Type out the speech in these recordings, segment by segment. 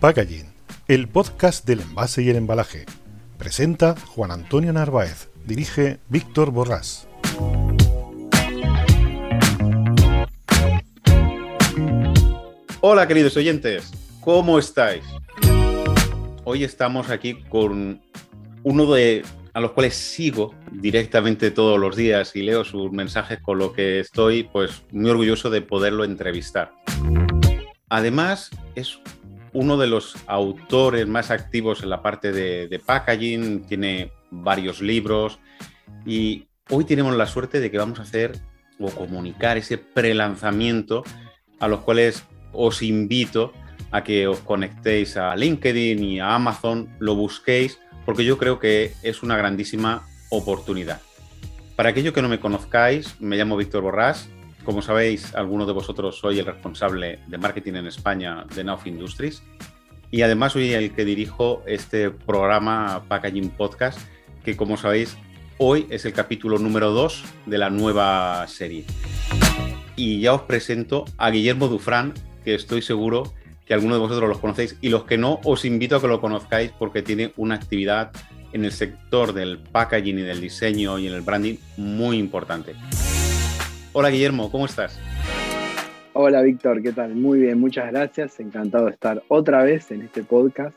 Packaging, el podcast del envase y el embalaje. Presenta Juan Antonio Narváez, dirige Víctor Borrás. Hola queridos oyentes, ¿cómo estáis? Hoy estamos aquí con uno de a los cuales sigo directamente todos los días y leo sus mensajes con lo que estoy pues muy orgulloso de poderlo entrevistar. Además, es uno de los autores más activos en la parte de, packaging, tiene varios libros y hoy tenemos la suerte de que vamos a hacer o comunicar ese prelanzamiento a los cuales os invito a que os conectéis a LinkedIn y a Amazon, lo busquéis, porque yo creo que es una grandísima oportunidad. Para aquellos que no me conozcáis, me llamo Víctor Borrás, como sabéis, algunos de vosotros soy el responsable de marketing en España de Nauf Industries y además soy el que dirijo este programa Packaging Podcast, que como sabéis, hoy es el capítulo número 2 de la nueva serie. Y ya os presento a Guillermo Dufran, que estoy seguro que algunos de vosotros los conocéis y los que no, os invito a que lo conozcáis porque tiene una actividad en el sector del packaging y del diseño y en el branding muy importante. Hola Guillermo, ¿cómo estás? Hola Víctor, ¿qué tal? Muy bien, muchas gracias. Encantado de estar otra vez en este podcast.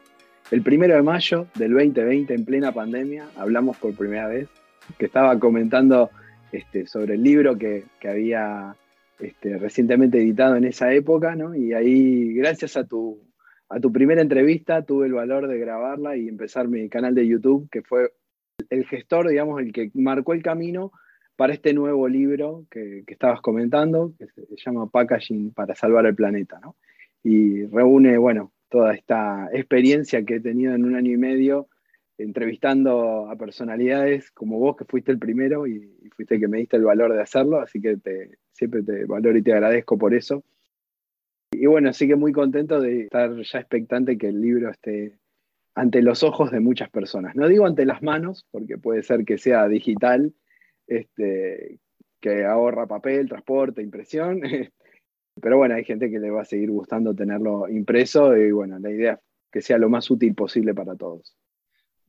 El primero de mayo del 2020, en plena pandemia, hablamos por primera vez, que estaba comentando este, sobre el libro que, había este, recientemente editado en esa época, ¿no? Y ahí, gracias a tu, a tu primera entrevista, tuve el valor de grabarla y empezar mi canal de YouTube, que fue el gestor, digamos, el que marcó el camino para este nuevo libro que, estabas comentando, que se llama Packaging para salvar el planeta, ¿no? Y reúne, bueno, toda esta experiencia que he tenido en un año y medio entrevistando a personalidades como vos, que fuiste el primero y, fuiste el que me diste el valor de hacerlo, así que te, siempre te valoro y te agradezco por eso. Y bueno, así que muy contento de estar ya expectante que el libro esté ante los ojos de muchas personas. No digo ante las manos, porque puede ser que sea digital este, que ahorra papel, transporte, impresión. Pero bueno, hay gente que le va a seguir gustando tenerlo impreso y bueno, la idea es que sea lo más útil posible para todos.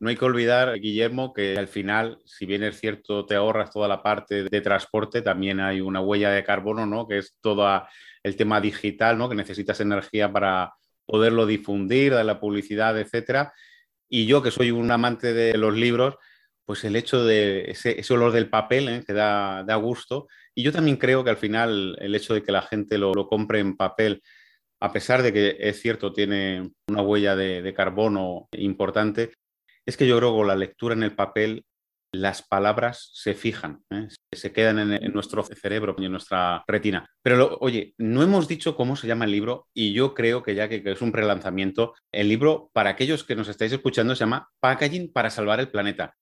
No hay que olvidar, Guillermo, que al final, si bien es cierto, te ahorras toda la parte de transporte, también hay una huella de carbono, ¿no? Que es todo el tema digital, ¿no? Que necesitas energía para poderlo difundir, de la publicidad, etcétera. Y yo, que soy un amante de los libros, pues el hecho de ese, olor del papel ¿eh? que da, gusto. Y yo también creo que al final el hecho de que la gente lo, compre en papel, a pesar de que es cierto, tiene una huella de, carbono importante, es que yo creo que con la lectura en el papel las palabras se fijan, ¿eh? se quedan en, nuestro cerebro y en nuestra retina. Pero oye, no hemos dicho cómo se llama el libro y yo creo que ya que, que, es un prelanzamiento, el libro para aquellos que nos estáis escuchando se llama Packaging para salvar el planeta.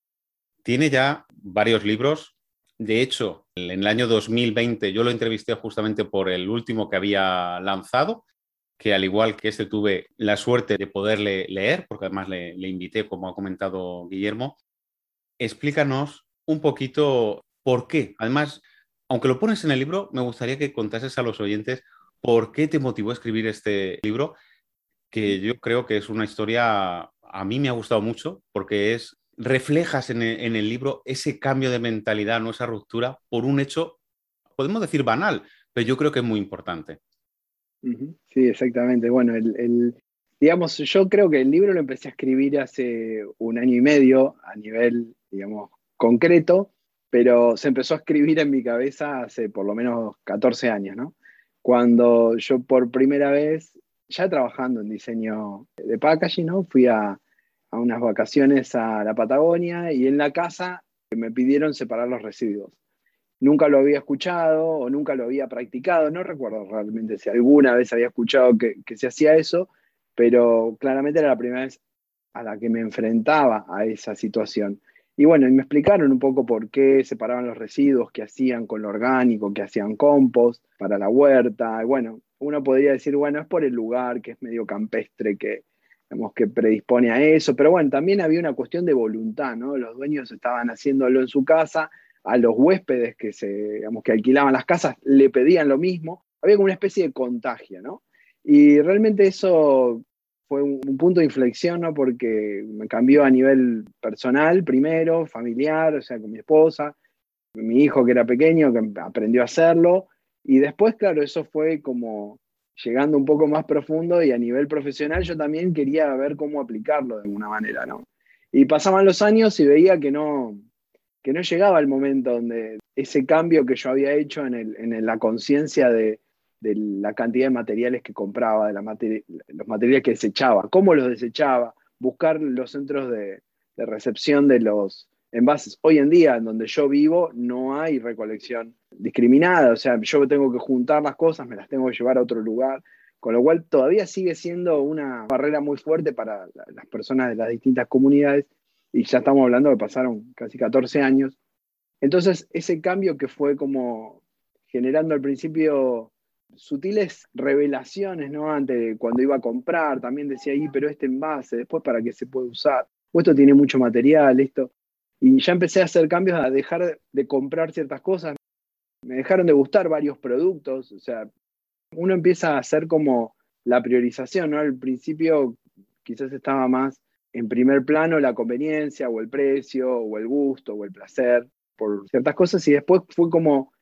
Tiene ya varios libros. De hecho, en el año 2020 yo lo entrevisté justamente por el último que había lanzado, que al igual que este tuve la suerte de poderle leer, porque además le, invité, como ha comentado Guillermo. Explícanos un poquito por qué. Además, aunque lo pones en el libro, me gustaría que contases a los oyentes por qué te motivó a escribir este libro, que yo creo que es una historia, a mí me ha gustado mucho, porque es reflejas en el, libro ese cambio de mentalidad, ¿no? esa ruptura, por un hecho, podemos decir banal, pero yo creo que es muy importante. Sí, exactamente. Bueno, el, digamos, yo creo que el libro lo empecé a escribir hace un año y medio a nivel, digamos, concreto, pero se empezó a escribir en mi cabeza hace por lo menos 14 años, ¿no? Cuando yo por primera vez, ya trabajando en diseño de packaging, ¿no? Fui a, a unas vacaciones a la Patagonia y en la casa me pidieron separar los residuos. Nunca lo había escuchado o nunca lo había practicado, no recuerdo realmente si alguna vez había escuchado que, se hacía eso, pero claramente era la primera vez a la que me enfrentaba a esa situación. Y bueno, y me explicaron un poco por qué separaban los residuos, qué hacían con lo orgánico, qué hacían compost para la huerta. Y bueno, uno podría decir, bueno, es por el lugar, que es medio campestre, que, que predispone a eso, pero bueno, también había una cuestión de voluntad, ¿no? Los dueños estaban haciéndolo en su casa, a los huéspedes que, se, digamos, que alquilaban las casas le pedían lo mismo, había como una especie de contagio, ¿no? Y realmente eso fue un, punto de inflexión, ¿no? Porque me cambió a nivel personal primero, familiar, o sea, con mi esposa, mi hijo que era pequeño, que aprendió a hacerlo, y después, claro, eso fue como llegando un poco más profundo y a nivel profesional yo también quería ver cómo aplicarlo de alguna manera, ¿no? Y pasaban los años y veía que no, que no llegaba el momento donde ese cambio que yo había hecho en, el, en la conciencia de, de la cantidad de materiales que compraba, de la los materiales que desechaba, cómo los desechaba, buscar los centros de, recepción de los envases. Hoy en día, en donde yo vivo, no hay recolección discriminada, o sea, yo tengo que juntar las cosas, me las tengo que llevar a otro lugar, con lo cual todavía sigue siendo una barrera muy fuerte para las personas de las distintas comunidades, y ya estamos hablando que pasaron casi 14 años. Entonces, ese cambio que fue como generando al principio sutiles revelaciones, ¿no? Antes, cuando iba a comprar, también decía ahí, pero este envase, después para qué se puede usar, o esto tiene mucho material, esto. Y ya empecé a hacer cambios, a dejar de comprar ciertas cosas. Me dejaron de gustar varios productos, o sea, uno empieza a hacer como la priorización, ¿no? Al principio quizás estaba más en primer plano la conveniencia o el precio o el gusto o el placer por ciertas cosas y después fue como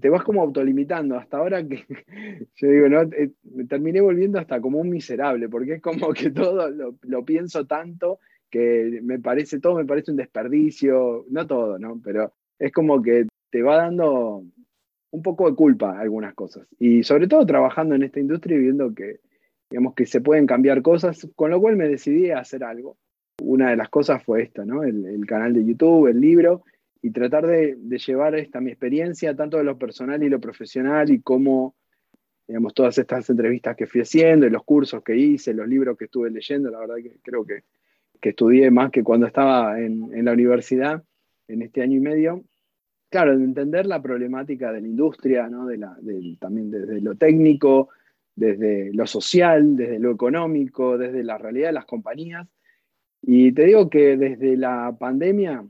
te vas como autolimitando. Hasta ahora que yo digo, ¿no? Eh, me terminé volviendo hasta como un miserable, porque es como que todo lo, pienso tanto que me parece, todo me parece un desperdicio, no todo, ¿no? Pero es como que te va dando un poco de culpa algunas cosas. Y sobre todo trabajando en esta industria y viendo que, digamos, que se pueden cambiar cosas, con lo cual me decidí a hacer algo. Una de las cosas fue esta, ¿no? el canal de YouTube, el libro, y tratar de, llevar esta mi experiencia, tanto de lo personal y lo profesional, y cómo, digamos, todas estas entrevistas que fui haciendo, y los cursos que hice, los libros que estuve leyendo, la verdad que creo que, que estudié más que cuando estaba en, en, la universidad, en este año y medio. Claro, de entender la problemática de la industria, ¿no? de la, también desde lo técnico, desde lo social, desde lo económico, desde la realidad de las compañías. Y te digo que desde la pandemia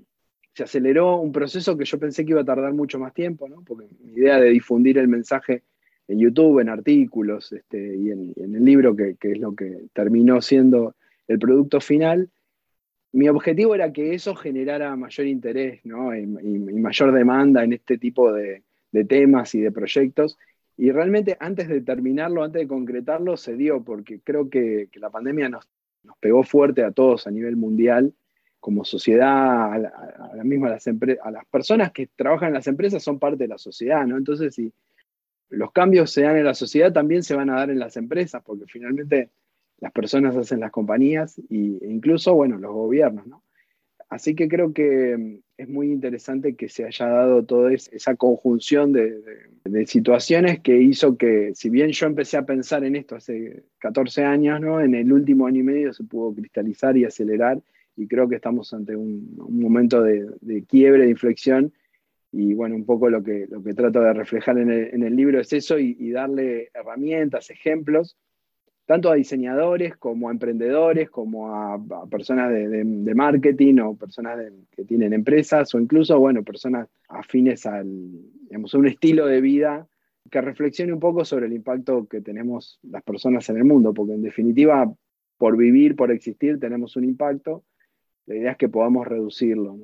se aceleró un proceso que yo pensé que iba a tardar mucho más tiempo, ¿no? porque mi idea de difundir el mensaje en YouTube, en artículos este, y, en, el libro, que, es lo que terminó siendo el producto final, mi objetivo era que eso generara mayor interés ¿no? y, mayor demanda en este tipo de, temas y de proyectos. Y realmente antes de terminarlo, antes de concretarlo, se dio, porque creo que, la pandemia nos, pegó fuerte a todos a nivel mundial como sociedad, a, la, misma las a las personas que trabajan en las empresas son parte de la sociedad, ¿no? Entonces, si los cambios se dan en la sociedad, también se van a dar en las empresas, porque finalmente las personas hacen las compañías e incluso, bueno, los gobiernos, ¿no? Así que creo que mm, es muy interesante que se haya dado toda esa conjunción de, de, situaciones que hizo que, si bien yo empecé a pensar en esto hace 14 años, ¿no? en el último año y medio se pudo cristalizar y acelerar y creo que estamos ante un, momento de, quiebre, de inflexión, y bueno, un poco lo que, lo que trato de reflejar en el, libro es eso y, darle herramientas, ejemplos, tanto a diseñadores como a emprendedores, como a, personas de, marketing o personas que tienen empresas o incluso, bueno, personas afines al, a un estilo de vida que reflexione un poco sobre el impacto que tenemos las personas en el mundo, porque en definitiva, por vivir, por existir, tenemos un impacto la idea es que podamos reducirlo.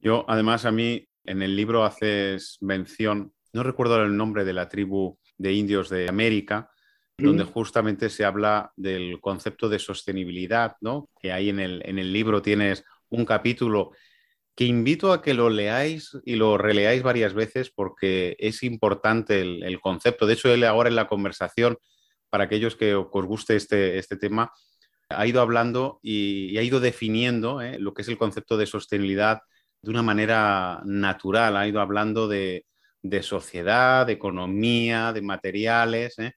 Yo, además, a mí en el libro haces mención, no recuerdo el nombre de la tribu de indios de América, donde justamente se habla del concepto de sostenibilidad, ¿no? Que ahí en el, en el libro tienes un capítulo que invito a que lo leáis y lo releáis varias veces porque es importante el, concepto. De hecho, él ahora en la conversación, para aquellos que os guste este, este tema, ha ido hablando y, ha ido definiendo ¿eh? lo que es el concepto de sostenibilidad de una manera natural, ha ido hablando de, sociedad, de economía, de materiales, ¿eh?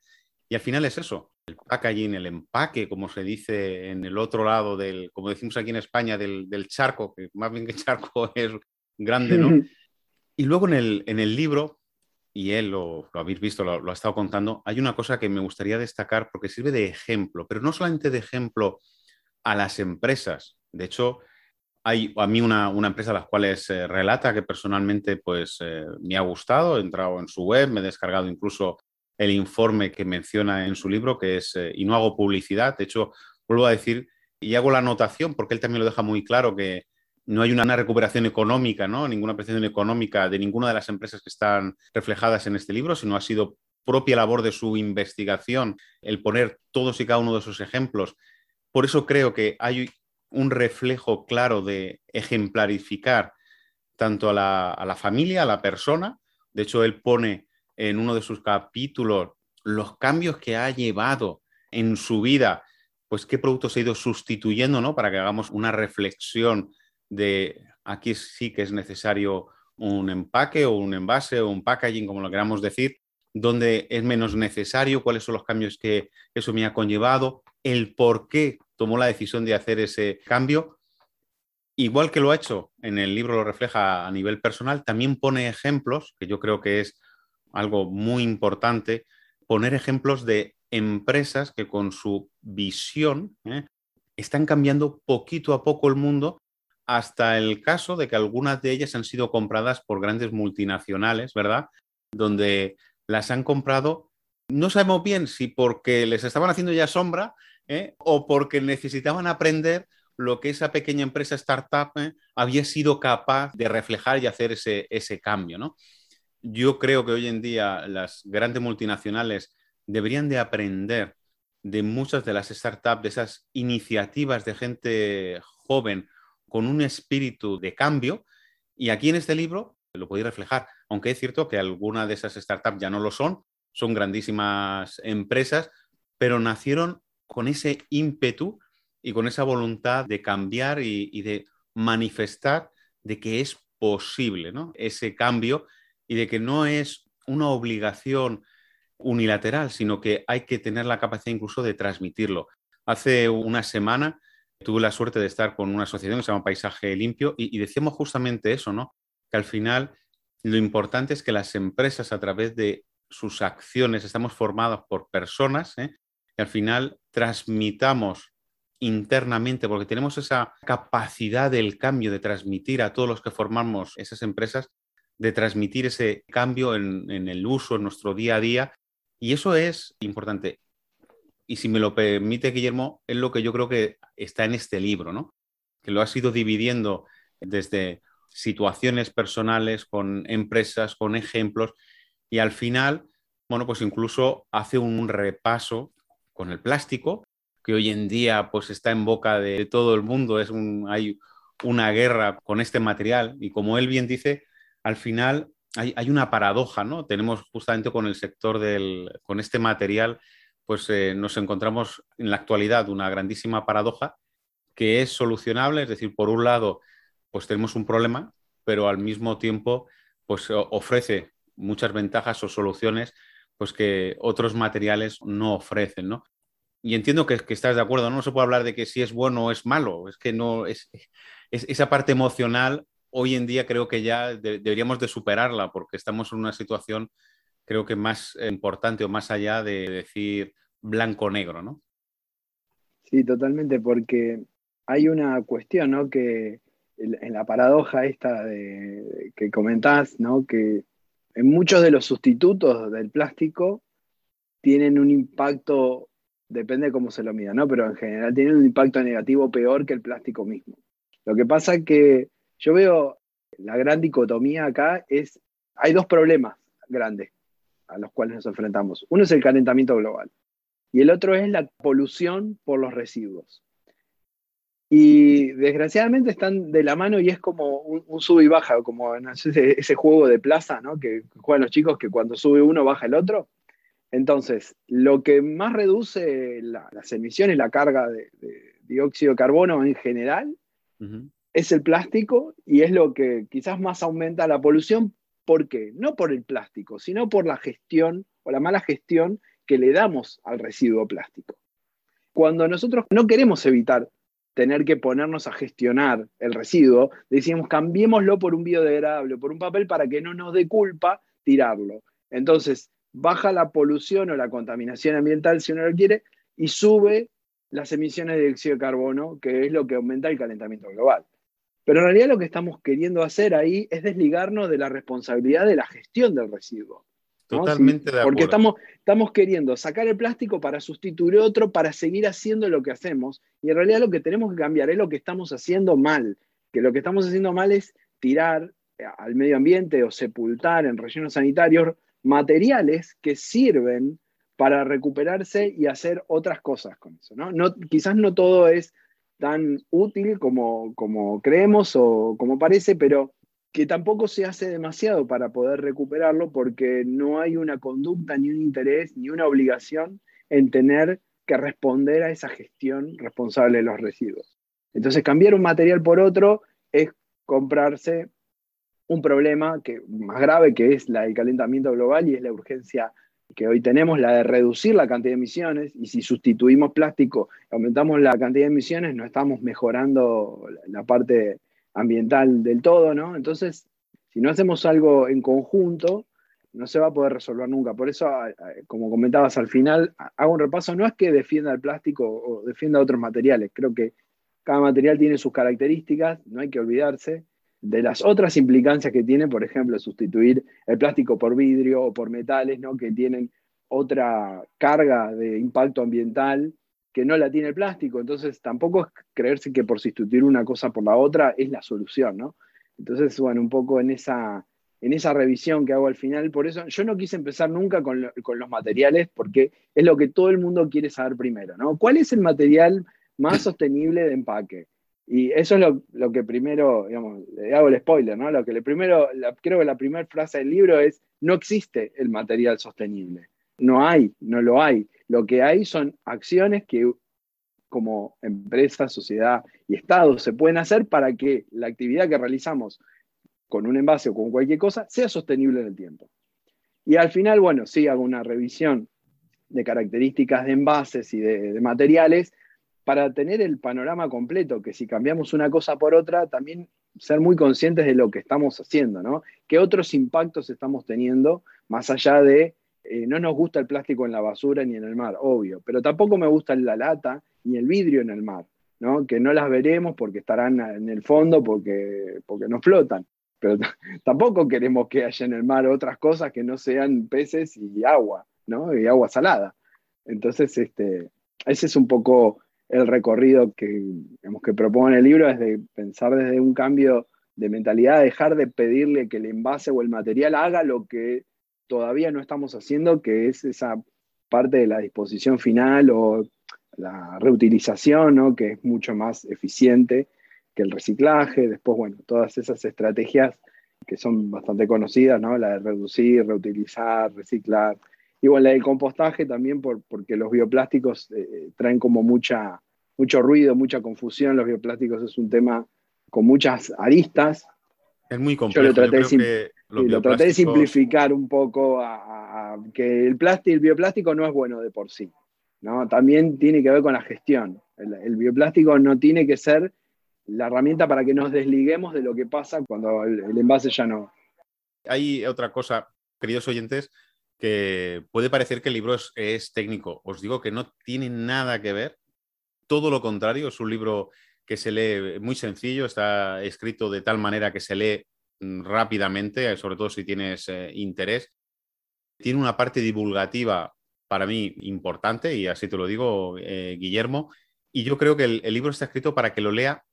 Y al final es eso, el packaging, el empaque, como se dice en el otro lado del, como decimos aquí en España, del, charco, que más bien que charco es grande, ¿no? Y luego en el, en el libro y él lo, habéis visto, lo, ha estado contando, hay una cosa que me gustaría destacar porque sirve de ejemplo, pero no solamente de ejemplo a las empresas. De hecho, hay a mí una, empresa a las cuales eh, relata que personalmente pues, eh, me ha gustado, he entrado en su web, me he descargado incluso el informe que menciona en su libro, que es, eh, y no hago publicidad, de hecho, vuelvo a decir, y hago la anotación, porque él también lo deja muy claro, que no hay una, recuperación económica, ¿no? ninguna prestación económica de ninguna de las empresas que están reflejadas en este libro, sino ha sido propia labor de su investigación el poner todos y cada uno de esos ejemplos. Por eso creo que hay un reflejo claro de ejemplarificar tanto a la, a la familia, a la persona. De hecho, él pone en uno de sus capítulos los cambios que ha llevado en su vida, pues qué productos ha ido sustituyendo, ¿no? Para que hagamos una reflexión de aquí sí que es necesario un empaque o un envase o un packaging, como lo queramos decir, donde es menos necesario, cuáles son los cambios que eso me ha conllevado, el por qué tomó la decisión de hacer ese cambio. Igual que lo ha hecho en el libro, lo refleja a nivel personal, también pone ejemplos, que yo creo que es algo muy importante, poner ejemplos de empresas que con su visión ¿eh? están cambiando poquito a poco el mundo hasta el caso de que algunas de ellas han sido compradas por grandes multinacionales, ¿verdad? Donde las han comprado, no sabemos bien si porque les estaban haciendo ya sombra ¿eh? o porque necesitaban aprender lo que esa pequeña empresa startup ¿eh? había sido capaz de reflejar y hacer ese, ese cambio, ¿no? Yo creo que hoy en día las grandes multinacionales deberían de aprender de muchas de las startups, de esas iniciativas de gente joven con un espíritu de cambio. Y aquí en este libro lo podéis reflejar, aunque es cierto que algunas de esas startups ya no lo son, son grandísimas empresas, pero nacieron con ese ímpetu y con esa voluntad de cambiar y, de manifestar de que es posible ese cambio y de que no es una obligación unilateral, sino que hay que tener la capacidad incluso de transmitirlo. Hace una semana tuve la suerte de estar con una asociación que se llama Paisaje Limpio y, decíamos justamente eso, ¿no? Que al final lo importante es que las empresas a través de sus acciones estamos formadas por personas ¿eh? y al final transmitamos internamente, porque tenemos esa capacidad del cambio de transmitir a todos los que formamos esas empresas, de transmitir ese cambio en, el uso, en nuestro día a día. Y eso es importante. Y si me lo permite, Guillermo, es lo que yo creo que está en este libro, ¿no? Que lo has ido dividiendo desde situaciones personales, con empresas, con ejemplos, y al final, bueno, pues incluso hace un repaso con el plástico, que hoy en día pues está en boca de todo el mundo, es un, hay una guerra con este material, y como él bien dice, al final hay, una paradoja, ¿no? Tenemos justamente con el sector del, con este material, pues eh, nos encontramos en la actualidad una grandísima paradoja que es solucionable, es decir, por un lado, pues tenemos un problema, pero al mismo tiempo, pues ofrece muchas ventajas o soluciones pues que otros materiales no ofrecen, ¿no? Y entiendo que, estás de acuerdo, ¿no? se puede hablar de que si es bueno o es malo, es que no, es, es esa parte emocional hoy en día creo que ya deberíamos de superarla porque estamos en una situación creo que más importante o más allá de decir blanco-negro, ¿no? Sí, totalmente, porque hay una cuestión, ¿no? Que en la paradoja esta de, que comentás, ¿no? Que en muchos de los sustitutos del plástico tienen un impacto, depende de cómo se lo mida, ¿no? Pero en general tienen un impacto negativo peor que el plástico mismo. Lo que pasa que yo veo la gran dicotomía acá es, hay dos problemas grandes a los cuales nos enfrentamos. Uno es el calentamiento global y el otro es la polución por los residuos. Y desgraciadamente están de la mano y es como un, sube y baja, como ese, juego de plaza ¿no? que juegan los chicos que cuando sube uno baja el otro. Entonces, lo que más reduce las emisiones, la carga de, dióxido de carbono en general, es el plástico y es lo que quizás más aumenta la polución. ¿Por qué? No por el plástico, sino por la gestión o la mala gestión que le damos al residuo plástico. Cuando nosotros no queremos evitar tener que ponernos a gestionar el residuo, decimos cambiémoslo por un biodegradable, por un papel para que no nos dé culpa tirarlo. Entonces, baja la polución o la contaminación ambiental, si uno lo quiere, y sube las emisiones de dióxido de carbono, que es lo que aumenta el calentamiento global. Pero en realidad lo que estamos queriendo hacer ahí es desligarnos de la responsabilidad de la gestión del residuo. Totalmente de acuerdo. Porque estamos, estamos queriendo sacar el plástico para sustituir otro, para seguir haciendo lo que hacemos. Y en realidad lo que tenemos que cambiar es lo que estamos haciendo mal. Que lo que estamos haciendo mal es tirar al medio ambiente o sepultar en rellenos sanitarios materiales que sirven para recuperarse y hacer otras cosas con eso. ¿no? no quizás no todo es tan útil como, como creemos o como parece, pero que tampoco se hace demasiado para poder recuperarlo porque no hay una conducta, ni un interés, ni una obligación en tener que responder a esa gestión responsable de los residuos. Entonces, cambiar un material por otro es comprarse un problema que, más grave que es la, el calentamiento global y es la urgencia que hoy tenemos, la de reducir la cantidad de emisiones, y si sustituimos plástico, aumentamos la cantidad de emisiones, no estamos mejorando la parte ambiental del todo, ¿no? Entonces, si no hacemos algo en conjunto, no se va a poder resolver nunca. Por eso, como comentabas al final, hago un repaso, no es que defienda el plástico o defienda otros materiales, creo que cada material tiene sus características, no hay que olvidarse, de las otras implicancias que tiene, por ejemplo, sustituir el plástico por vidrio o por metales, ¿no? que tienen otra carga de impacto ambiental que no la tiene el plástico. Entonces, tampoco es creerse que por sustituir una cosa por la otra es la solución, ¿no? Entonces, bueno, un poco en esa, en esa revisión que hago al final, por eso yo no quise empezar nunca con, con los materiales, porque es lo que todo el mundo quiere saber primero, ¿no? ¿Cuál es el material más sostenible de empaque? Y eso es lo, que primero, digamos, le hago el spoiler, ¿no? Lo que le primero, creo que la primera frase del libro es, no existe el material sostenible. No hay, no lo hay. Lo que hay son acciones que como empresa, sociedad y Estado se pueden hacer para que la actividad que realizamos con un envase o con cualquier cosa sea sostenible en el tiempo. Y al final, bueno, sí hago una revisión de características de envases y de materiales para tener el panorama completo, que si cambiamos una cosa por otra, también ser muy conscientes de lo que estamos haciendo, ¿no? ¿Qué otros impactos estamos teniendo más allá de eh, no nos gusta el plástico en la basura ni en el mar, obvio, pero tampoco me gusta la lata ni el vidrio en el mar, ¿no? Que no las veremos porque estarán en el fondo, porque, porque no flotan. Pero tampoco queremos que haya en el mar otras cosas que no sean peces y agua, ¿no? Y agua salada. Entonces, este, ese es un poco el recorrido que, propone el libro es de pensar desde un cambio de mentalidad, dejar de pedirle que el envase o el material haga lo que todavía no estamos haciendo, que es esa parte de la disposición final o la reutilización, que es mucho más eficiente que el reciclaje. Después, bueno, todas esas estrategias que son bastante conocidas, ¿no? la de reducir, reutilizar, reciclar, Igual la del compostaje también por, porque los bioplásticos eh, eh, traen como mucha, mucho ruido, mucha confusión. Los bioplásticos es un tema con muchas aristas. Es muy complejo. Yo lo traté, de, lo traté de simplificar un poco a, que el, plástico, el bioplástico no es bueno de por sí. ¿no? También tiene que ver con la gestión. El, bioplástico no tiene que ser la herramienta para que nos desliguemos de lo que pasa cuando el, el envase ya no. Hay otra cosa, queridos oyentes, que puede parecer que el libro es, técnico. Os digo que no tiene nada que ver, todo lo contrario, es un libro que se lee muy sencillo, está escrito de tal manera que se lee mm, rápidamente, sobre todo si tienes eh, interés. Tiene una parte divulgativa para mí importante, y así te lo digo, eh, Guillermo, y yo creo que el, el libro está escrito para que lo lea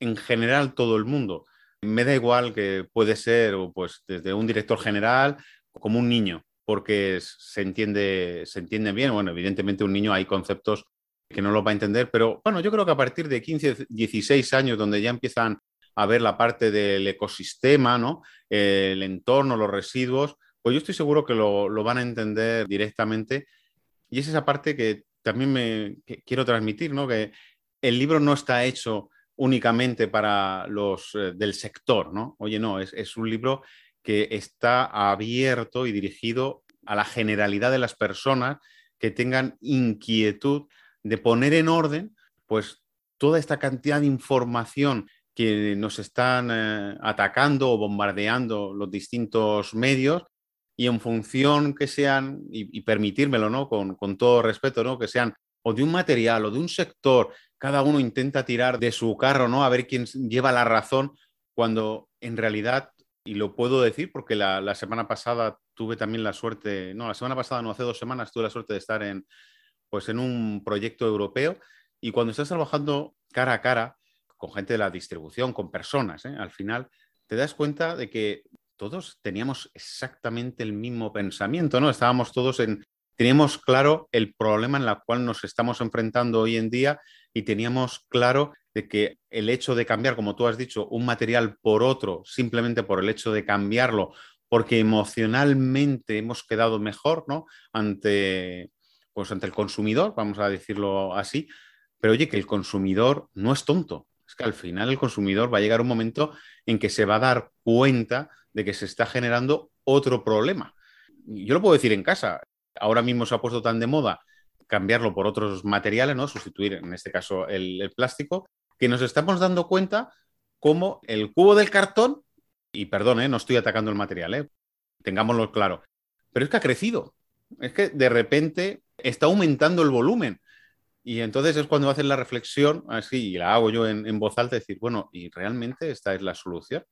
en general todo el mundo. Me da igual que puede ser pues, desde un director general como un niño porque se entiende, se entiende bien. Bueno, evidentemente un niño hay conceptos que no los va a entender, pero bueno, yo creo que a partir de 15, 16 años, donde ya empiezan a ver la parte del ecosistema, ¿no? el entorno, los residuos, pues yo estoy seguro que lo, van a entender directamente. Y es esa parte que también me quiero transmitir, ¿no? Que el libro no está hecho únicamente para los eh, del sector, ¿no? Oye, no, es, es un libro que está abierto y dirigido a la generalidad de las personas que tengan inquietud de poner en orden pues toda esta cantidad de información que nos están eh, atacando o bombardeando los distintos medios y en función que sean, y, permitírmelo, ¿no? Con, con, todo respeto, ¿no? Que sean o de un material o de un sector, cada uno intenta tirar de su carro, ¿no? A ver quién lleva la razón, cuando en realidad y lo puedo decir porque la, semana pasada tuve también la suerte, no, la semana pasada, no, hace dos semanas tuve la suerte de estar en, pues, en un proyecto europeo y cuando estás trabajando cara a cara con gente de la distribución, con personas, ¿eh? al final te das cuenta de que todos teníamos exactamente el mismo pensamiento, ¿no? Estábamos todos en, teníamos claro el problema en el cual nos estamos enfrentando hoy en día y teníamos claro de que el hecho de cambiar, como tú has dicho, un material por otro, simplemente por el hecho de cambiarlo, porque emocionalmente hemos quedado mejor, ¿no? Ante, pues ante el consumidor, vamos a decirlo así. Pero oye, que el consumidor no es tonto. Es que al final el consumidor va a llegar un momento en que se va a dar cuenta de que se está generando otro problema. Yo lo puedo decir en casa. Ahora mismo se ha puesto tan de moda cambiarlo por otros materiales, ¿no? Sustituir, en este caso, el, plástico, que nos estamos dando cuenta cómo el cubo del cartón, y perdón, ¿eh? no estoy atacando el material, ¿eh? tengámoslo claro, pero es que ha crecido. Es que de repente está aumentando el volumen. Y entonces es cuando haces la reflexión, así, y la hago yo en, en voz alta, decir, bueno, ¿y realmente esta es la solución?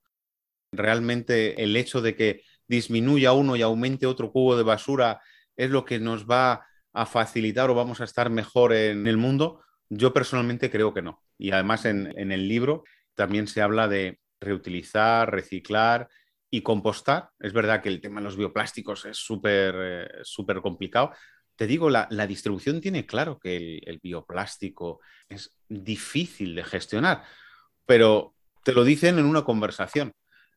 ¿Realmente el hecho de que disminuya uno y aumente otro cubo de basura es lo que nos va a facilitar o vamos a estar mejor en el mundo? Yo personalmente creo que no. Y además en, el libro también se habla de reutilizar, reciclar y compostar. Es verdad que el tema de los bioplásticos es súper eh, súper complicado. Te digo, la, distribución tiene claro que el, el, bioplástico es difícil de gestionar, pero te lo dicen en una conversación.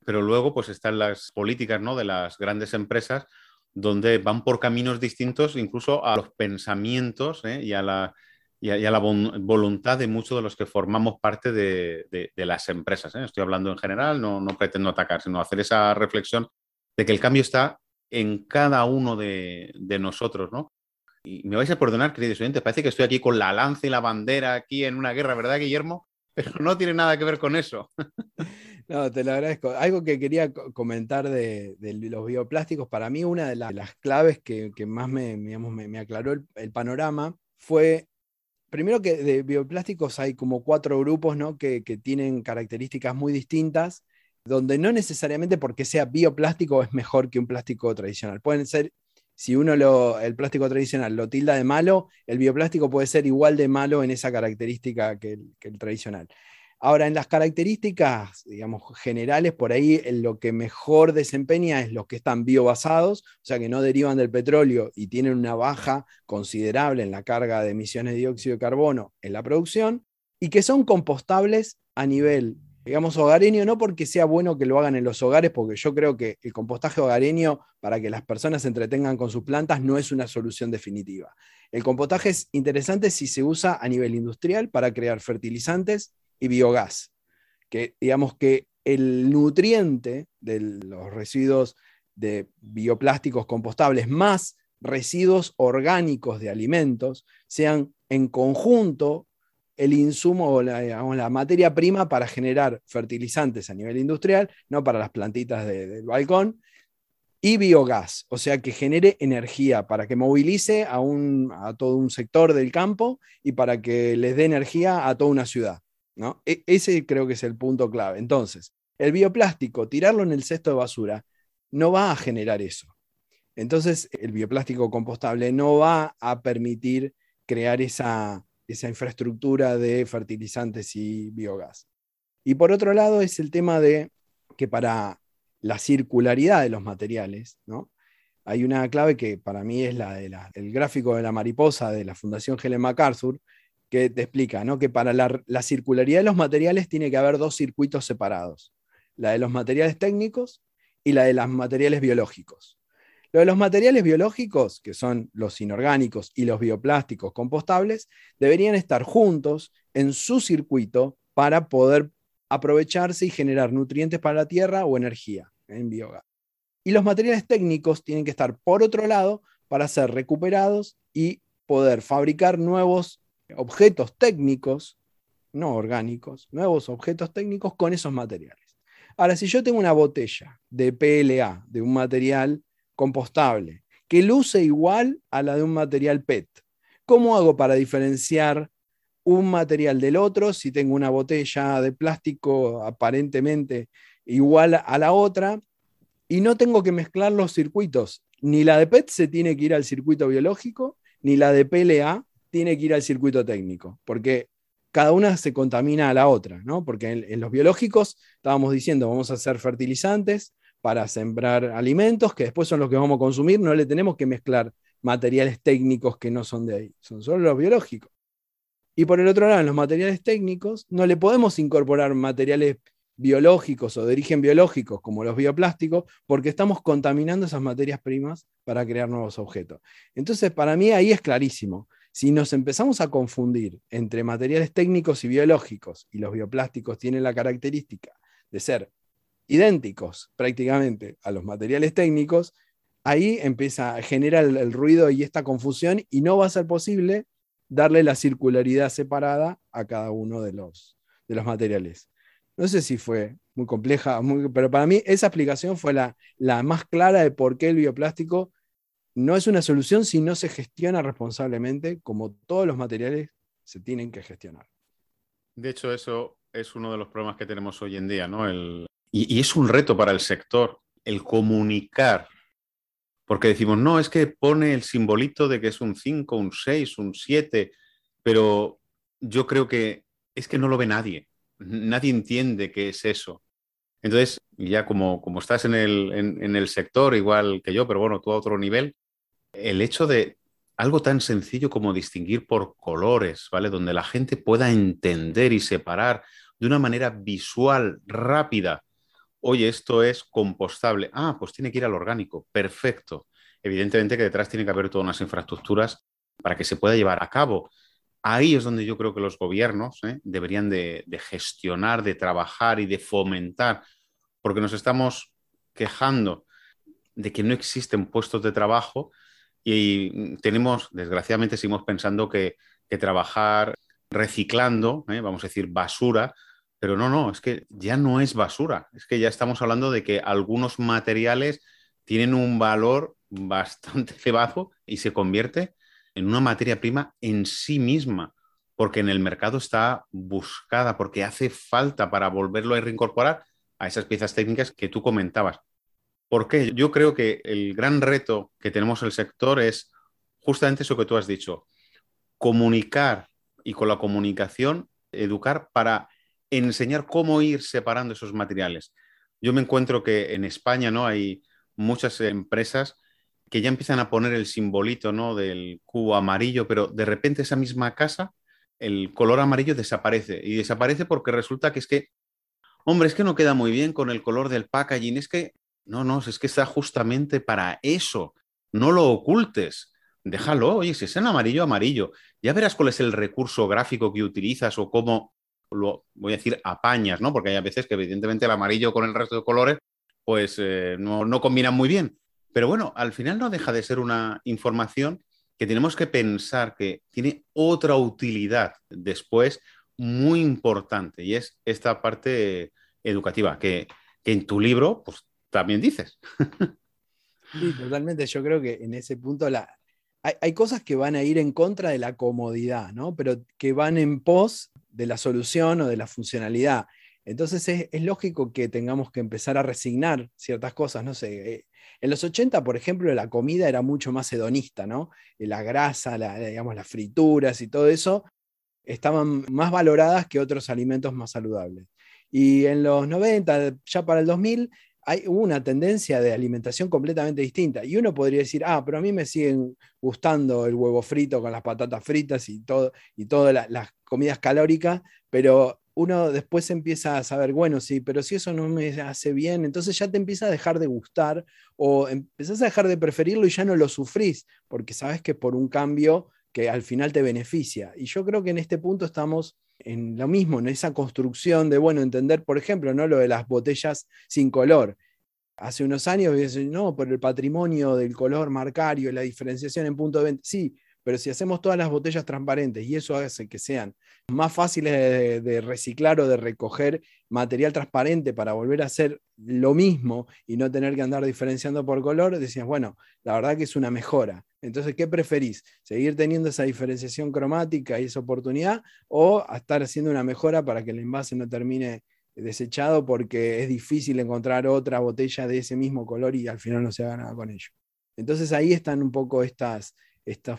Pero luego pues están las políticas ¿no? de las grandes empresas donde van por caminos distintos incluso a los pensamientos ¿eh? y, a la, la, voluntad de muchos de los que formamos parte de, las empresas. ¿eh? Estoy hablando en general, no, no, pretendo atacar, sino hacer esa reflexión de que el cambio está en cada uno de, nosotros, ¿no? Y me vais a perdonar, queridos oyentes, parece que estoy aquí con la lanza y la bandera aquí en una guerra, ¿verdad, Guillermo? Pero no tiene nada que ver con eso. No, te lo agradezco. Algo que quería comentar de, los bioplásticos, para mí una de, las claves que, más me, aclaró el, panorama fue, primero que de bioplásticos hay como cuatro grupos ¿no? que, tienen características muy distintas, donde no necesariamente porque sea bioplástico es mejor que un plástico tradicional. Pueden ser, si uno lo, el plástico tradicional lo tilda de malo, el bioplástico puede ser igual de malo en esa característica que el tradicional. Ahora, en las características, digamos, generales, por ahí lo que mejor desempeña es los que están biobasados, o sea, que no derivan del petróleo y tienen una baja considerable en la carga de emisiones de dióxido de carbono en la producción, y que son compostables a nivel, digamos, hogareño, no porque sea bueno que lo hagan en los hogares, porque yo creo que el compostaje hogareño, para que las personas se entretengan con sus plantas, no es una solución definitiva. El compostaje es interesante si se usa a nivel industrial para crear fertilizantes y biogás, que digamos que el nutriente de los residuos de bioplásticos compostables más residuos orgánicos de alimentos sean en conjunto el insumo o la, materia prima para generar fertilizantes a nivel industrial, no para las plantitas del balcón, y biogás, o sea, que genere energía para que movilice a, un, a todo un sector del campo y para que les dé energía a toda una ciudad. E, ese creo que es el punto clave. Entonces, el bioplástico, tirarlo en el cesto de basura, no va a generar eso. Entonces, el bioplástico compostable no va a permitir crear esa, esa infraestructura de fertilizantes y biogás. Y por otro lado, es el tema de que para la circularidad de los materiales, ¿no? hay una clave que para mí es la del gráfico de la mariposa de la Fundación Helen MacArthur, que te explica ¿no? que para la, circularidad de los materiales tiene que haber dos circuitos separados, la de los materiales técnicos y la de los materiales biológicos. Lo de los materiales biológicos, que son los inorgánicos y los bioplásticos compostables, deberían estar juntos en su circuito para poder aprovecharse y generar nutrientes para la tierra o energía en biogás. Y los materiales técnicos tienen que estar por otro lado para ser recuperados y poder fabricar nuevos objetos técnicos, no orgánicos, nuevos objetos técnicos con esos materiales. Ahora, si yo tengo una botella de PLA, de un material compostable, que luce igual a la de un material PET, ¿cómo hago para diferenciar un material del otro si tengo una botella de plástico aparentemente igual a la otra y no tengo que mezclar los circuitos. Ni la de PET se tiene que ir al circuito biológico, ni la de PLA tiene que ir al circuito técnico, porque cada una se contamina a la otra, ¿no? Porque en, los biológicos estábamos diciendo, vamos a hacer fertilizantes para sembrar alimentos, que después son los que vamos a consumir, no le tenemos que mezclar materiales técnicos que no son de ahí, son solo los biológicos. Y por el otro lado, en los materiales técnicos, no le podemos incorporar materiales biológicos o de origen biológico, como los bioplásticos, porque estamos contaminando esas materias primas para crear nuevos objetos. Entonces, para mí ahí es clarísimo. Si nos empezamos a confundir entre materiales técnicos y biológicos, y los bioplásticos tienen la característica de ser idénticos prácticamente a los materiales técnicos, ahí empieza a generar el, ruido y esta confusión y no va a ser posible darle la circularidad separada a cada uno de los, de los materiales. No sé si fue muy compleja, pero para mí esa explicación fue la, la más clara de por qué el bioplástico no es una solución si no se gestiona responsablemente, como todos los materiales se tienen que gestionar. De hecho, eso es uno de los problemas que tenemos hoy en día, ¿no? y, y, es un reto para el sector, el comunicar. Porque decimos, no, es que pone el simbolito de que es un 5, un 6, un 7, pero yo creo que es que no lo ve nadie. Nadie entiende qué es eso. Entonces, ya como, como estás en el, en el sector, igual que yo, pero bueno, tú a otro nivel, el hecho de algo tan sencillo como distinguir por colores, ¿vale? Donde la gente pueda entender y separar de una manera visual, rápida. Oye, esto es compostable. Ah, pues tiene que ir al orgánico. Perfecto. Evidentemente que detrás tiene que haber todas unas infraestructuras para que se pueda llevar a cabo. Ahí es donde yo creo que los gobiernos ¿eh? deberían de gestionar, de trabajar y de fomentar, porque nos estamos quejando de que no existen puestos de trabajo y tenemos, desgraciadamente, seguimos pensando que, trabajar reciclando, ¿eh? vamos a decir, basura, pero no, no, es que ya no es basura, es que ya estamos hablando de que algunos materiales tienen un valor bastante elevado y se convierte en una materia prima en sí misma, porque en el mercado está buscada, porque hace falta para volverlo a reincorporar a esas piezas técnicas que tú comentabas. ¿Por qué? Yo creo que el gran reto que tenemos en el sector es justamente eso que tú has dicho, comunicar y con la comunicación educar para enseñar cómo ir separando esos materiales. Yo me encuentro que en España ¿no? hay muchas empresas que ya empiezan a poner el simbolito ¿no? del cubo amarillo, pero de repente esa misma casa, el color amarillo desaparece. Y desaparece porque resulta que es que, hombre, es que no queda muy bien con el color del packaging, es que no, no, es que está justamente para eso. No lo ocultes. Déjalo, oye, si es en amarillo, amarillo. Ya verás cuál es el recurso gráfico que utilizas o cómo lo, voy a decir, apañas, ¿no? Porque hay veces que evidentemente el amarillo con el resto de colores, pues eh, no, no combinan muy bien. Pero bueno, al final no deja de ser una información que tenemos que pensar que tiene otra utilidad después muy importante y es esta parte educativa que, que en tu libro pues también dices. Sí, totalmente. Yo creo que en ese punto la, hay, cosas que van a ir en contra de la comodidad, ¿no? Pero que van en pos de la solución o de la funcionalidad. Entonces es, lógico que tengamos que empezar a resignar ciertas cosas, no sé. Eh, en los 80, por ejemplo, la comida era mucho más hedonista, ¿no? La grasa, digamos, las frituras y todo eso estaban más valoradas que otros alimentos más saludables. Y en los 90, ya para el 2000, hay una tendencia de alimentación completamente distinta. Y uno podría decir, ah, pero a mí me siguen gustando el huevo frito con las patatas fritas y, todo, y todas las comidas calóricas, pero uno después empieza a saber, bueno, sí, pero si eso no me hace bien, entonces ya te empieza a dejar de gustar o empezás a dejar de preferirlo y ya no lo sufrís, porque sabes que por un cambio que al final te beneficia. Y yo creo que en este punto estamos en lo mismo, en esa construcción de, bueno, entender, por ejemplo, ¿no? lo de las botellas sin color. Hace unos años, no, por el patrimonio del color marcario, la diferenciación en punto de venta. Sí, pero si hacemos todas las botellas transparentes y eso hace que sean más fáciles de, reciclar o de recoger material transparente para volver a hacer lo mismo y no tener que andar diferenciando por color, decías, bueno, la verdad que es una mejora. Entonces, ¿qué preferís? ¿Seguir teniendo esa diferenciación cromática y esa oportunidad o estar haciendo una mejora para que el envase no termine desechado porque es difícil encontrar otra botella de ese mismo color y al final no se haga nada con ello. Entonces ahí están un poco estas,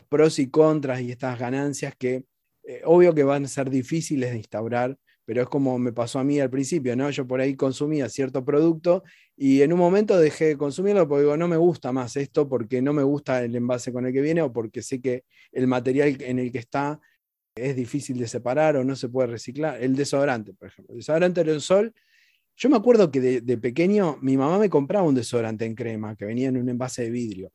pros y contras y estas ganancias que eh, obvio que van a ser difíciles de instaurar, pero es como me pasó a mí al principio, ¿no? Yo por ahí consumía cierto producto y en un momento dejé de consumirlo porque digo, no me gusta más esto porque no me gusta el envase con el que viene o porque sé que el material en el que está es difícil de separar o no se puede reciclar. El desodorante, por ejemplo. El desodorante aerosol. Yo me acuerdo que de, pequeño mi mamá me compraba un desodorante en crema que venía en un envase de vidrio.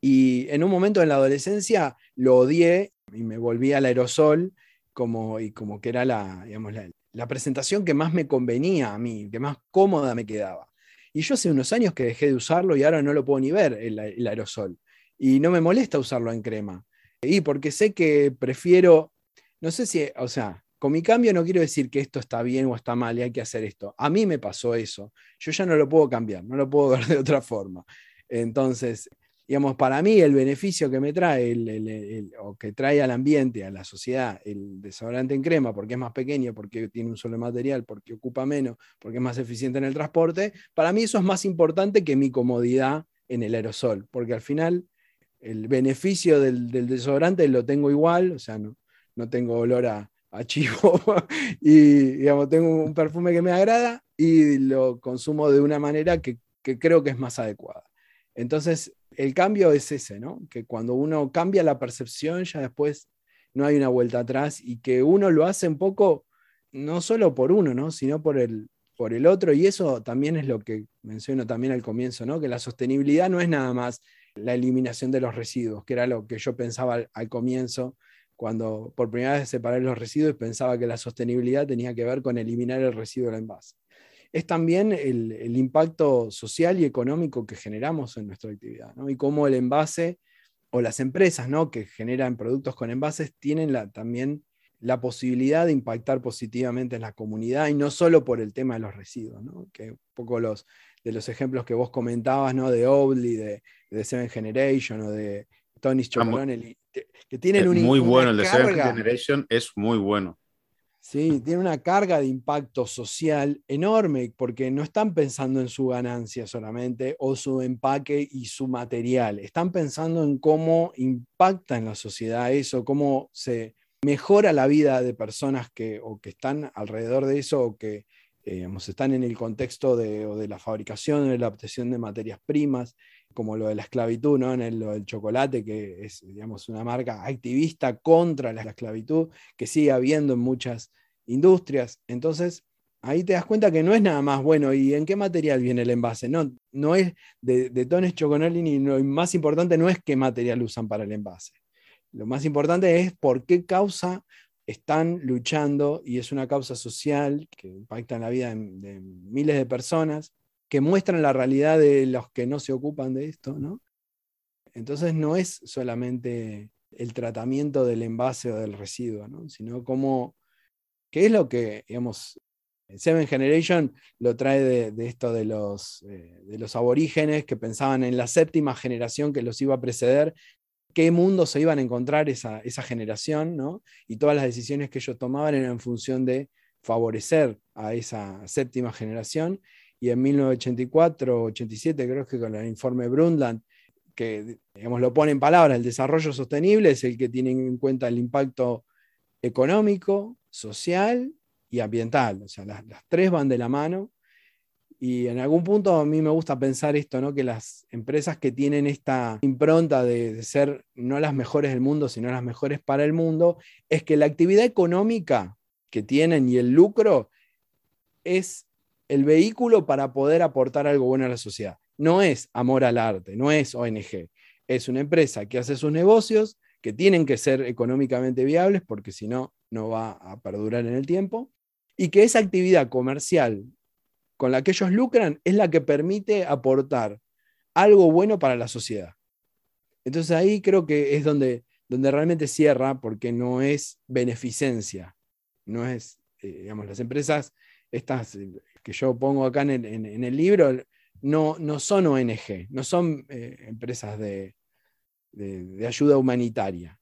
Y en un momento en la adolescencia lo odié y me volví al aerosol como, y como que era la, digamos, la, presentación que más me convenía a mí, que más cómoda me quedaba. Y yo hace unos años que dejé de usarlo y ahora no lo puedo ni ver el, aerosol. Y no me molesta usarlo en crema. Y porque sé que prefiero no sé si, o sea, con mi cambio no quiero decir que esto está bien o está mal y hay que hacer esto. A mí me pasó eso. Yo ya no lo puedo cambiar, no lo puedo ver de otra forma. Entonces, digamos, para mí el beneficio que me trae o que trae al ambiente, a la sociedad, el desodorante en crema, porque es más pequeño, porque tiene un solo material, porque ocupa menos, porque es más eficiente en el transporte, para mí eso es más importante que mi comodidad en el aerosol, porque al final el beneficio del, del desodorante lo tengo igual, o sea, no, no tengo olor a, chivo y digamos, tengo un perfume que me agrada y lo consumo de una manera que, creo que es más adecuada. Entonces, el cambio es ese, ¿no? Que cuando uno cambia la percepción, ya después no hay una vuelta atrás y que uno lo hace un poco, no solo por uno, ¿no? Sino por el, por el otro. Y eso también es lo que menciono también al comienzo, ¿no? Que la sostenibilidad no es nada más la eliminación de los residuos, que era lo que yo pensaba al comienzo cuando por primera vez separé los residuos pensaba que la sostenibilidad tenía que ver con eliminar el residuo del envase. Es también el, impacto social y económico que generamos en nuestra actividad, y cómo el envase o las empresas ¿no? que generan productos con envases tienen la, también la posibilidad de impactar positivamente en la comunidad y no solo por el tema de los residuos, que un poco los, de los ejemplos que vos comentabas, ¿no? de Oldly, de, de Seven Generation o de Tony Chocolonely, que, tienen un, muy bueno, el de Seventh Generation es muy bueno. Sí, tiene una carga de impacto social enorme porque no están pensando en su ganancia solamente o su empaque y su material, están pensando en cómo impacta en la sociedad eso, cómo se mejora la vida de personas que, o que están alrededor de eso o que eh, están en el contexto de, o de la fabricación, de la obtención de materias primas como lo de la esclavitud, ¿no? en el, lo del chocolate, que es digamos, una marca activista contra la esclavitud, que sigue habiendo en muchas industrias. Entonces, ahí te das cuenta que no es nada más bueno, ¿y en qué material viene el envase? No, no es de, Tones Choconoli, y lo más importante no es qué material usan para el envase. Lo más importante es por qué causa están luchando y es una causa social que impacta en la vida de miles de personas que muestran la realidad de los que no se ocupan de esto, ¿no? Entonces no es solamente el tratamiento del envase o del residuo, ¿no? sino como, ¿qué es lo que, digamos, Seven Generation lo trae de, esto de los, eh, de los aborígenes que pensaban en la séptima generación que los iba a preceder, qué mundo se iban a encontrar esa, esa generación, ¿no? Y todas las decisiones que ellos tomaban eran en función de favorecer a esa séptima generación y en 1984, 87, creo que con el informe Brundtland, que digamos, lo pone en palabras, el desarrollo sostenible es el que tiene en cuenta el impacto económico, social y ambiental. O sea, las, tres van de la mano. Y en algún punto a mí me gusta pensar esto, ¿no? que las empresas que tienen esta impronta de ser no las mejores del mundo, sino las mejores para el mundo, es que la actividad económica que tienen y el lucro es el vehículo para poder aportar algo bueno a la sociedad. No es amor al arte, no es ONG. Es una empresa que hace sus negocios, que tienen que ser económicamente viables, porque si no, no va a perdurar en el tiempo, y que esa actividad comercial con la que ellos lucran es la que permite aportar algo bueno para la sociedad. Entonces ahí creo que es donde, donde realmente cierra, porque no es beneficencia, no es, eh, digamos, las empresas, estas que yo pongo acá en el, libro no, no, son ONG, no son eh, empresas de, ayuda humanitaria,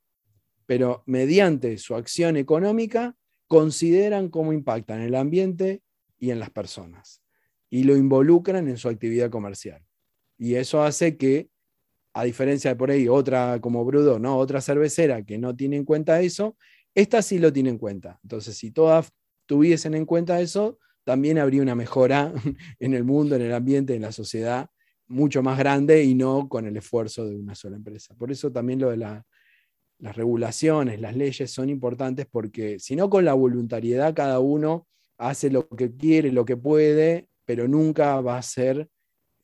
pero mediante su acción económica consideran cómo impactan el ambiente y en las personas y lo involucran en su actividad comercial. Y eso hace que, a diferencia de por ahí otra como Brudo, ¿no? otra cervecera que no tiene en cuenta eso, esta sí lo tiene en cuenta. Entonces, si todas tuviesen en cuenta eso, también habría una mejora en el mundo, en el ambiente, en la sociedad, mucho más grande y no con el esfuerzo de una sola empresa. Por eso también lo de las regulaciones, las leyes son importantes porque si no con la voluntariedad cada uno hace lo que quiere, lo que puede, pero nunca va a ser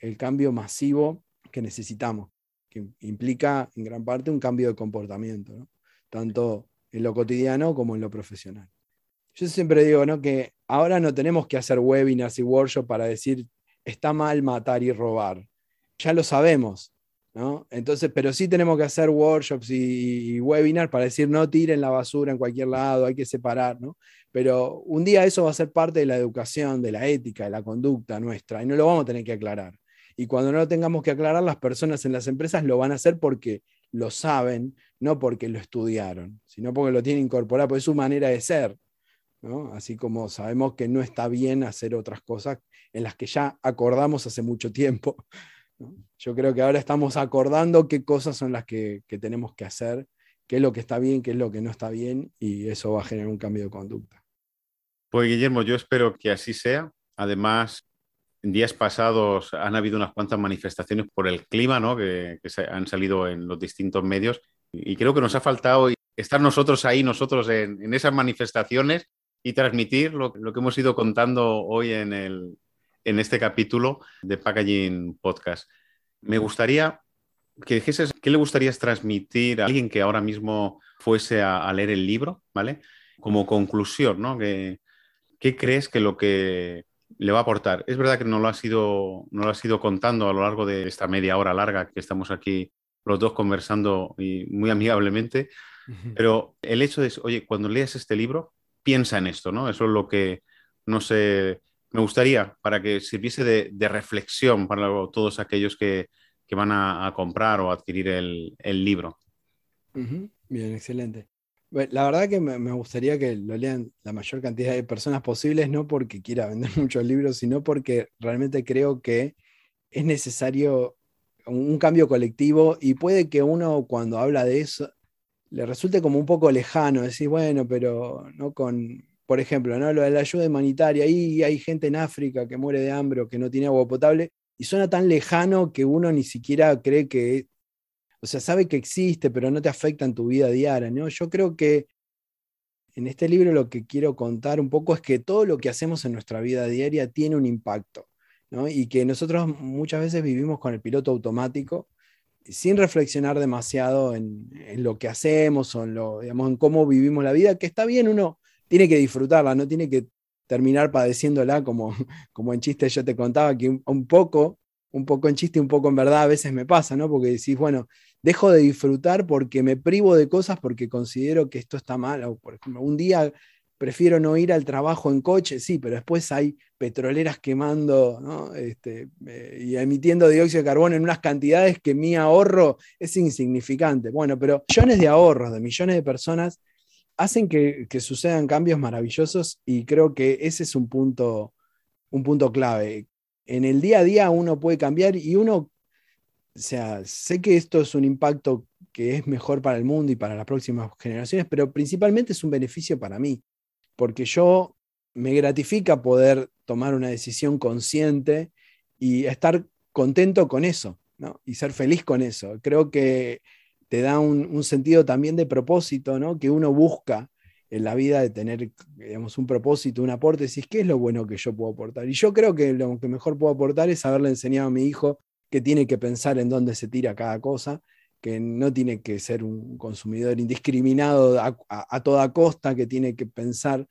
el cambio masivo que necesitamos, que implica en gran parte un cambio de comportamiento, tanto en lo cotidiano como en lo profesional. Yo siempre digo ¿no? que ahora no tenemos que hacer webinars y workshops para decir está mal matar y robar. Ya lo sabemos. ¿no? Entonces, pero sí tenemos que hacer workshops y, webinars para decir no tiren la basura en cualquier lado, hay que separar. ¿no? Pero un día eso va a ser parte de la educación, de la ética, de la conducta nuestra, y no lo vamos a tener que aclarar. Y cuando no lo tengamos que aclarar, las personas en las empresas lo van a hacer porque lo saben, no porque lo estudiaron, sino porque lo tienen incorporado, porque es su manera de ser. Así como sabemos que no está bien hacer otras cosas en las que ya acordamos hace mucho tiempo. Yo creo que ahora estamos acordando qué cosas son las que, que tenemos que hacer, qué es lo que está bien, qué es lo que no está bien, y eso va a generar un cambio de conducta. Pues Guillermo, yo espero que así sea. Además, en días pasados han habido unas cuantas manifestaciones por el clima, ¿no? que, que han salido en los distintos medios. Y creo que nos ha faltado estar nosotros ahí, nosotros en esas manifestaciones y transmitir lo, lo, que hemos ido contando hoy en, el, en este capítulo de Packaging Podcast. Me gustaría que dijeses qué le gustaría transmitir a alguien que ahora mismo fuese a, a leer el libro, ¿vale? Como conclusión, ¿no? ¿Qué, ¿Qué crees que lo que le va a aportar. Es verdad que no lo ha sido, no lo ha sido contando a lo largo de esta media hora larga que estamos aquí los dos conversando y muy amigablemente, pero el hecho de, oye, cuando leas este libro, piensa en esto, ¿no? Eso es lo que, no sé, me gustaría para que sirviese de, reflexión para todos aquellos que, van a, comprar o adquirir el, libro. Bien, excelente. La verdad que me gustaría que lo lean la mayor cantidad de personas posibles, no porque quiera vender muchos libros, sino porque realmente creo que es necesario un cambio colectivo y puede que uno cuando habla de eso le resulte como un poco lejano, decir, bueno, pero no con, por ejemplo, ¿no? lo de la ayuda humanitaria, ahí hay gente en África que muere de hambre o que no tiene agua potable, y suena tan lejano que uno ni siquiera cree que o sea, sabe que existe, pero no te afecta en tu vida diaria, ¿no? Yo creo que en este libro lo que quiero contar un poco es que todo lo que hacemos en nuestra vida diaria tiene un impacto, ¿no? Y que nosotros muchas veces vivimos con el piloto automático sin reflexionar demasiado en, lo que hacemos o en, lo, digamos, en cómo vivimos la vida, que está bien, uno tiene que disfrutarla, no tiene que terminar padeciéndola como, como en chiste yo te contaba, que un, poco, un poco en chiste, un poco en verdad a veces me pasa, ¿no? Porque decís, bueno, dejo de disfrutar porque me privo de cosas porque considero que esto está mal. O, por ejemplo, un día prefiero no ir al trabajo en coche, sí, pero después hay petroleras quemando este, eh, y emitiendo dióxido de carbono en unas cantidades que mi ahorro es insignificante. Bueno, pero millones de ahorros de millones de personas hacen que, que sucedan cambios maravillosos y creo que ese es un punto, un punto clave. En el día a día uno puede cambiar y uno o sea, sé que esto es un impacto que es mejor para el mundo y para las próximas generaciones, pero principalmente es un beneficio para mí, porque yo me gratifica poder tomar una decisión consciente y estar contento con eso, ¿no? Y ser feliz con eso. Creo que te da un, sentido también de propósito, ¿no? Que uno busca en la vida de tener, digamos, un propósito, un aporte, decís, ¿qué es lo bueno que yo puedo aportar? Y yo creo que lo que mejor puedo aportar es haberle enseñado a mi hijo que tiene que pensar en dónde se tira cada cosa, que no tiene que ser un consumidor indiscriminado a, toda costa, que tiene que pensar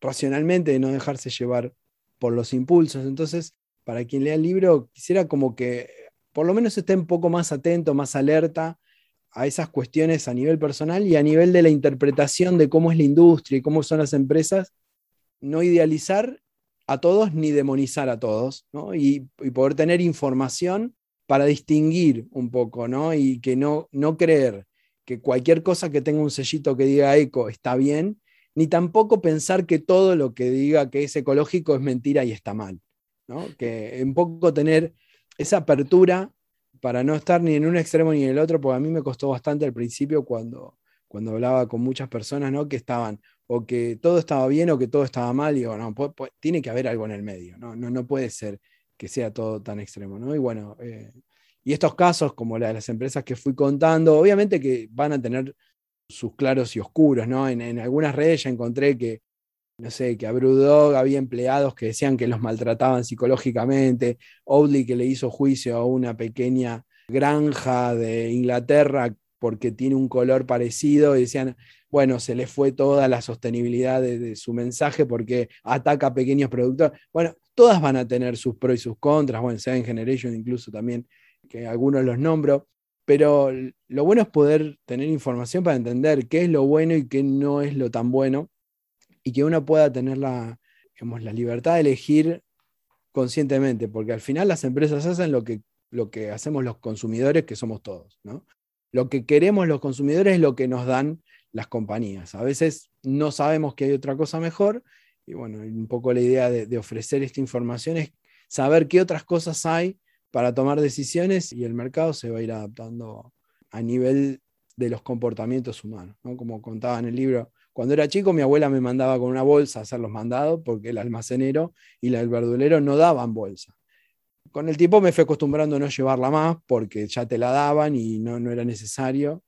racionalmente y no dejarse llevar por los impulsos. Entonces, para quien lea el libro, quisiera como que por lo menos esté un poco más atento, más alerta a esas cuestiones a nivel personal y a nivel de la interpretación de cómo es la industria y cómo son las empresas, no idealizar a todos ni demonizar a todos, y, y, poder tener información para distinguir un poco, ¿no? Y que no, no creer que cualquier cosa que tenga un sellito que diga eco está bien, ni tampoco pensar que todo lo que diga que es ecológico es mentira y está mal. ¿no? Que un poco tener esa apertura para no estar ni en un extremo ni en el otro, porque a mí me costó bastante al principio cuando, cuando hablaba con muchas personas ¿no? que estaban o que todo estaba bien o que todo estaba mal, y digo, tiene que haber algo en el medio, ¿no? No, no puede ser que sea todo tan extremo, ¿no? Y bueno, eh, y estos casos, como la de las empresas que fui contando, obviamente que van a tener sus claros y oscuros, ¿no? En, algunas redes ya encontré que, no sé, que a Brewdog había empleados que decían que los maltrataban psicológicamente, Oldley que le hizo juicio a una pequeña granja de Inglaterra porque tiene un color parecido y decían, bueno, se le fue toda la sostenibilidad de, su mensaje porque ataca a pequeños productores. Bueno, todas van a tener sus pros y sus contras, bueno, Seven Generation incluso también, que algunos los nombro, pero lo bueno es poder tener información para entender qué es lo bueno y qué no es lo tan bueno y que uno pueda tener la, la libertad de elegir conscientemente, porque al final las empresas hacen lo que, lo que hacemos los consumidores, que somos todos, ¿no? Lo que queremos los consumidores es lo que nos dan las compañías. A veces no sabemos que hay otra cosa mejor y bueno, un poco la idea de, ofrecer esta información es saber qué otras cosas hay para tomar decisiones y el mercado se va a ir adaptando a nivel de los comportamientos humanos. Como contaba en el libro, cuando era chico mi abuela me mandaba con una bolsa a hacer los mandados porque el almacenero y el verdulero no daban bolsa con el tiempo me fui acostumbrando a no llevarla más porque ya te la daban y no, no era necesario.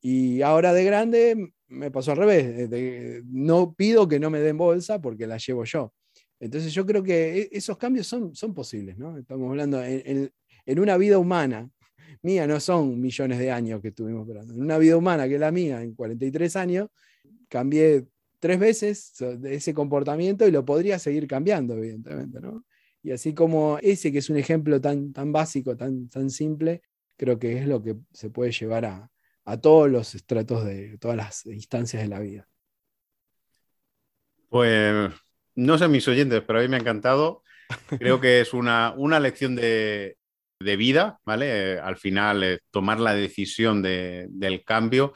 Y ahora de grande me pasó al revés. no pido que no me den bolsa porque la llevo yo. Entonces yo creo que e, esos cambios son, son posibles. ¿no? Estamos hablando en, en, una vida humana. Mía no son millones de años que estuvimos esperando. En una vida humana que es la mía, en 43 años, cambié tres veces ese comportamiento y lo podría seguir cambiando, evidentemente. ¿no? Y así como ese, que es un ejemplo tan, tan básico, tan, tan simple, creo que es lo que se puede llevar a, todos los estratos de todas las instancias de la vida. Pues no sé mis oyentes, pero a mí me ha encantado. Creo que es una, una lección de, vida, ¿vale? al final, eh, tomar la decisión del cambio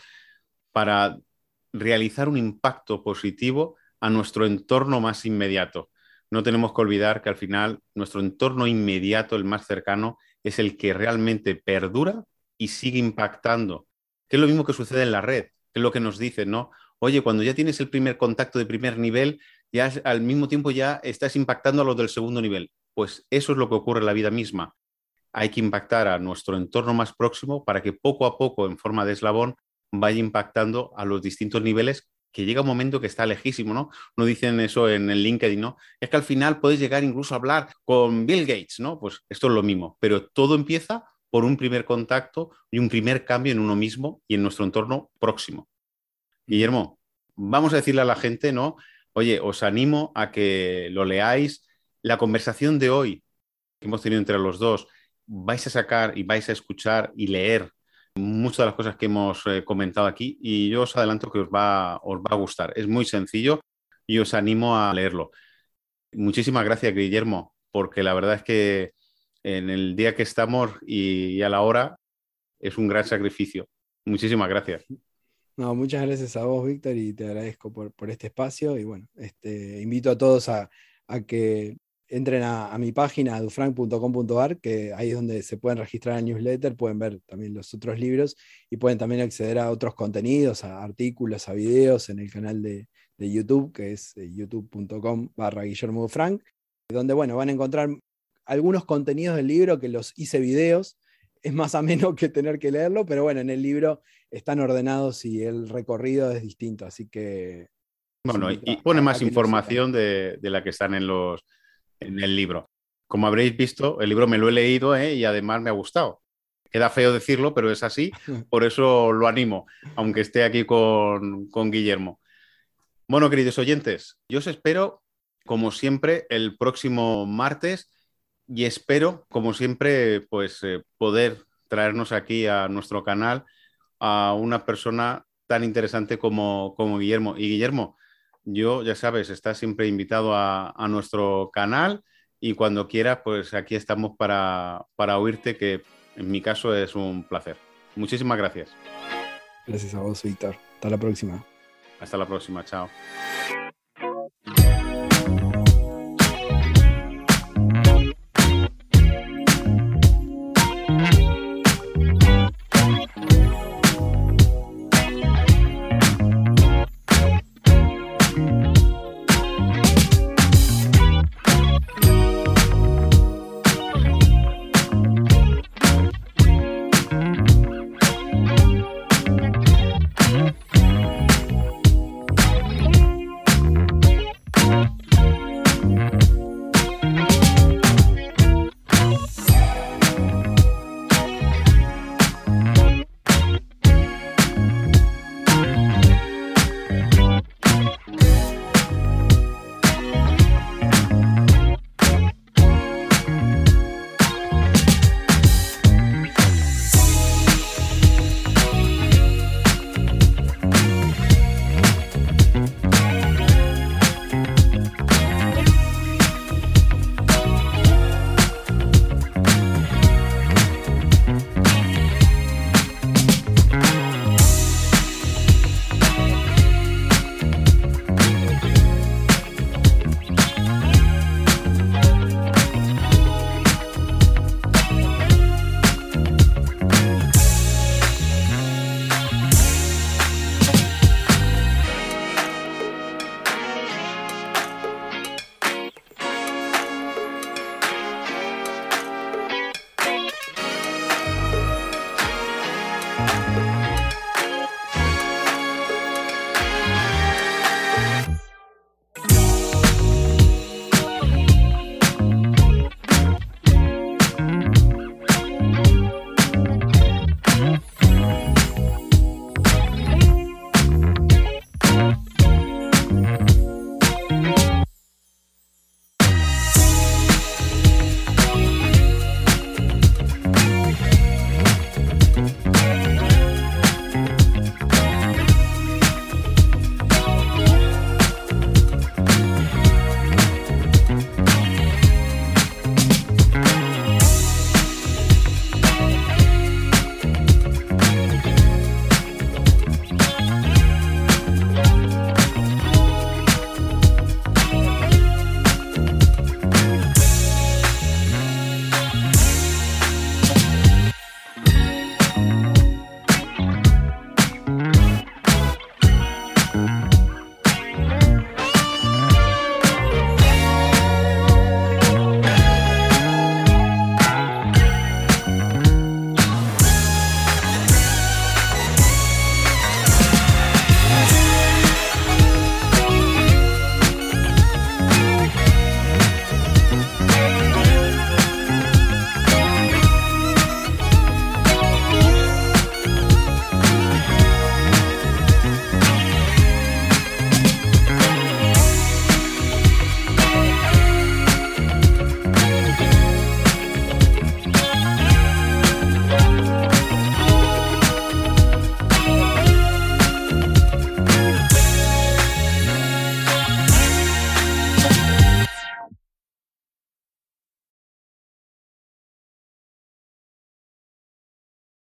para realizar un impacto positivo a nuestro entorno más inmediato no tenemos que olvidar que al final nuestro entorno inmediato, el más cercano, es el que realmente perdura y sigue impactando. Que es lo mismo que sucede en la red, que es lo que nos dicen, ¿no? Oye, cuando ya tienes el primer contacto de primer nivel, ya al mismo tiempo ya estás impactando a los del segundo nivel. Pues eso es lo que ocurre en la vida misma. Hay que impactar a nuestro entorno más próximo para que poco a poco, en forma de eslabón, vaya impactando a los distintos niveles que llega un momento que está lejísimo, ¿no? No dicen eso en el LinkedIn, ¿no? Es que al final puedes llegar incluso a hablar con Bill Gates, ¿no? Pues esto es lo mismo, pero todo empieza por un primer contacto y un primer cambio en uno mismo y en nuestro entorno próximo. Guillermo, vamos a decirle a la gente, ¿no? Oye, os animo a que lo leáis. La conversación de hoy que hemos tenido entre los dos, vais a sacar y vais a escuchar y leer muchas de las cosas que hemos eh, comentado aquí y yo os adelanto que os va, os va a gustar. Es muy sencillo y os animo a leerlo. Muchísimas gracias, Guillermo, porque la verdad es que en el día que estamos y, a la hora es un gran sacrificio. Muchísimas gracias. No, muchas gracias a vos, Víctor, y te agradezco por, este espacio. Y bueno, este, invito a todos a, a que entren a, mi página dufranc.com.ar, que ahí es donde se pueden registrar al newsletter, pueden ver también los otros libros y pueden también acceder a otros contenidos, a artículos, a videos en el canal de, YouTube, que es eh, youtube.com barra Guillermo donde bueno, van a encontrar algunos contenidos del libro que los hice videos. Es más ameno que tener que leerlo, pero bueno, en el libro están ordenados y el recorrido es distinto, así que... Bueno, y, pone más información de, de la que están en los, en el libro. Como habréis visto, el libro me lo he leído ¿eh? y además me ha gustado. Queda feo decirlo, pero es así, por eso lo animo, aunque esté aquí con, Guillermo. Bueno, queridos oyentes, yo os espero, como siempre, el próximo martes y espero, como siempre, pues eh, poder traernos aquí a nuestro canal a una persona tan interesante como, como Guillermo. Y Guillermo, yo, ya sabes, estás siempre invitado a, nuestro canal y cuando quieras, pues aquí estamos para, para oírte, que en mi caso es un placer. Muchísimas gracias. Gracias a vos, Víctor. Hasta la próxima. Hasta la próxima, chao.